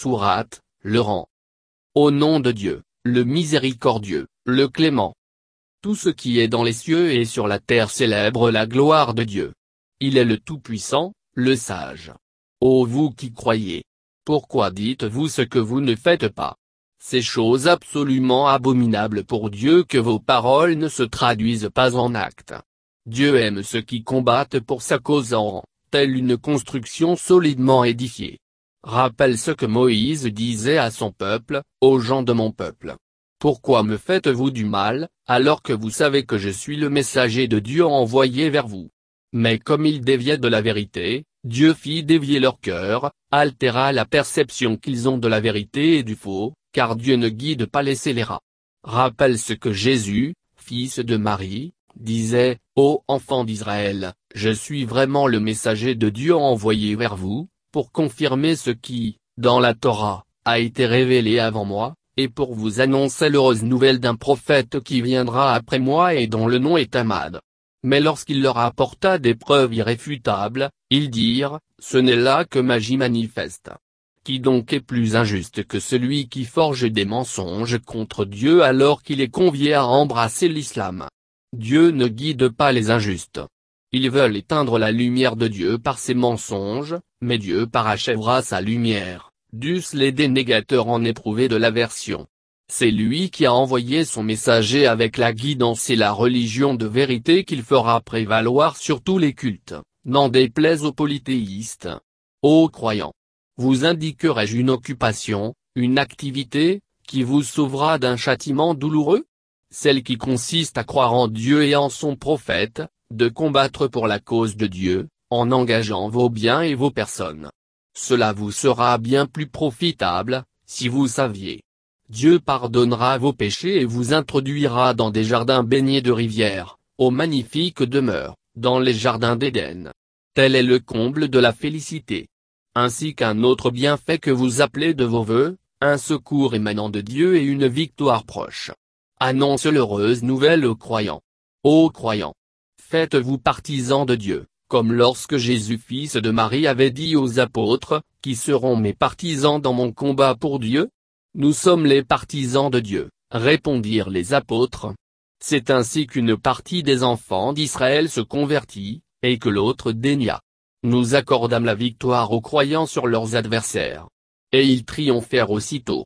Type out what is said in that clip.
Sourate, le rang. Au nom de Dieu, le miséricordieux, le clément. Tout ce qui est dans les cieux et sur la terre célèbre la gloire de Dieu. Il est le Tout-Puissant, le Sage. Ô vous qui croyez. Pourquoi dites-vous ce que vous ne faites pas? C'est chose absolument abominable pour Dieu que vos paroles ne se traduisent pas en actes. Dieu aime ceux qui combattent pour sa cause en telle une construction solidement édifiée. Rappelle ce que Moïse disait à son peuple, aux gens de mon peuple. Pourquoi me faites-vous du mal, alors que vous savez que je suis le messager de Dieu envoyé vers vous? Mais comme ils déviaient de la vérité, Dieu fit dévier leur cœur, altéra la perception qu'ils ont de la vérité et du faux, car Dieu ne guide pas les scélérats. Rappelle ce que Jésus, fils de Marie, disait, Ô enfants d'Israël, je suis vraiment le messager de Dieu envoyé vers vous, pour confirmer ce qui, dans la Torah, a été révélé avant moi, et pour vous annoncer l'heureuse nouvelle d'un prophète qui viendra après moi et dont le nom est Ahmad. Mais lorsqu'il leur apporta des preuves irréfutables, ils dirent, ce n'est là que magie manifeste. Qui donc est plus injuste que celui qui forge des mensonges contre Dieu alors qu'il est convié à embrasser l'islam? Dieu ne guide pas les injustes. Ils veulent éteindre la lumière de Dieu par ses mensonges, mais Dieu parachèvera sa lumière, dussent les dénégateurs en éprouver de l'aversion. C'est lui qui a envoyé son messager avec la guidance et la religion de vérité qu'il fera prévaloir sur tous les cultes, n'en déplaise aux polythéistes. Ô croyants! Vous indiquerai-je une occupation, une activité, qui vous sauvera d'un châtiment douloureux? Celle qui consiste à croire en Dieu et en son prophète, de combattre pour la cause de Dieu, en engageant vos biens et vos personnes. Cela vous sera bien plus profitable, si vous saviez. Dieu pardonnera vos péchés et vous introduira dans des jardins baignés de rivières, aux magnifiques demeures, dans les jardins d'Éden. Tel est le comble de la félicité. Ainsi qu'un autre bienfait que vous appelez de vos voeux, un secours émanant de Dieu et une victoire proche. Annonce l'heureuse nouvelle aux croyants. Ô croyants! Faites-vous partisans de Dieu, comme lorsque Jésus fils de Marie avait dit aux apôtres, qui seront mes partisans dans mon combat pour Dieu? Nous sommes les partisans de Dieu, répondirent les apôtres. C'est ainsi qu'une partie des enfants d'Israël se convertit, et que l'autre dénia. Nous accordâmes la victoire aux croyants sur leurs adversaires. Et ils triomphèrent aussitôt.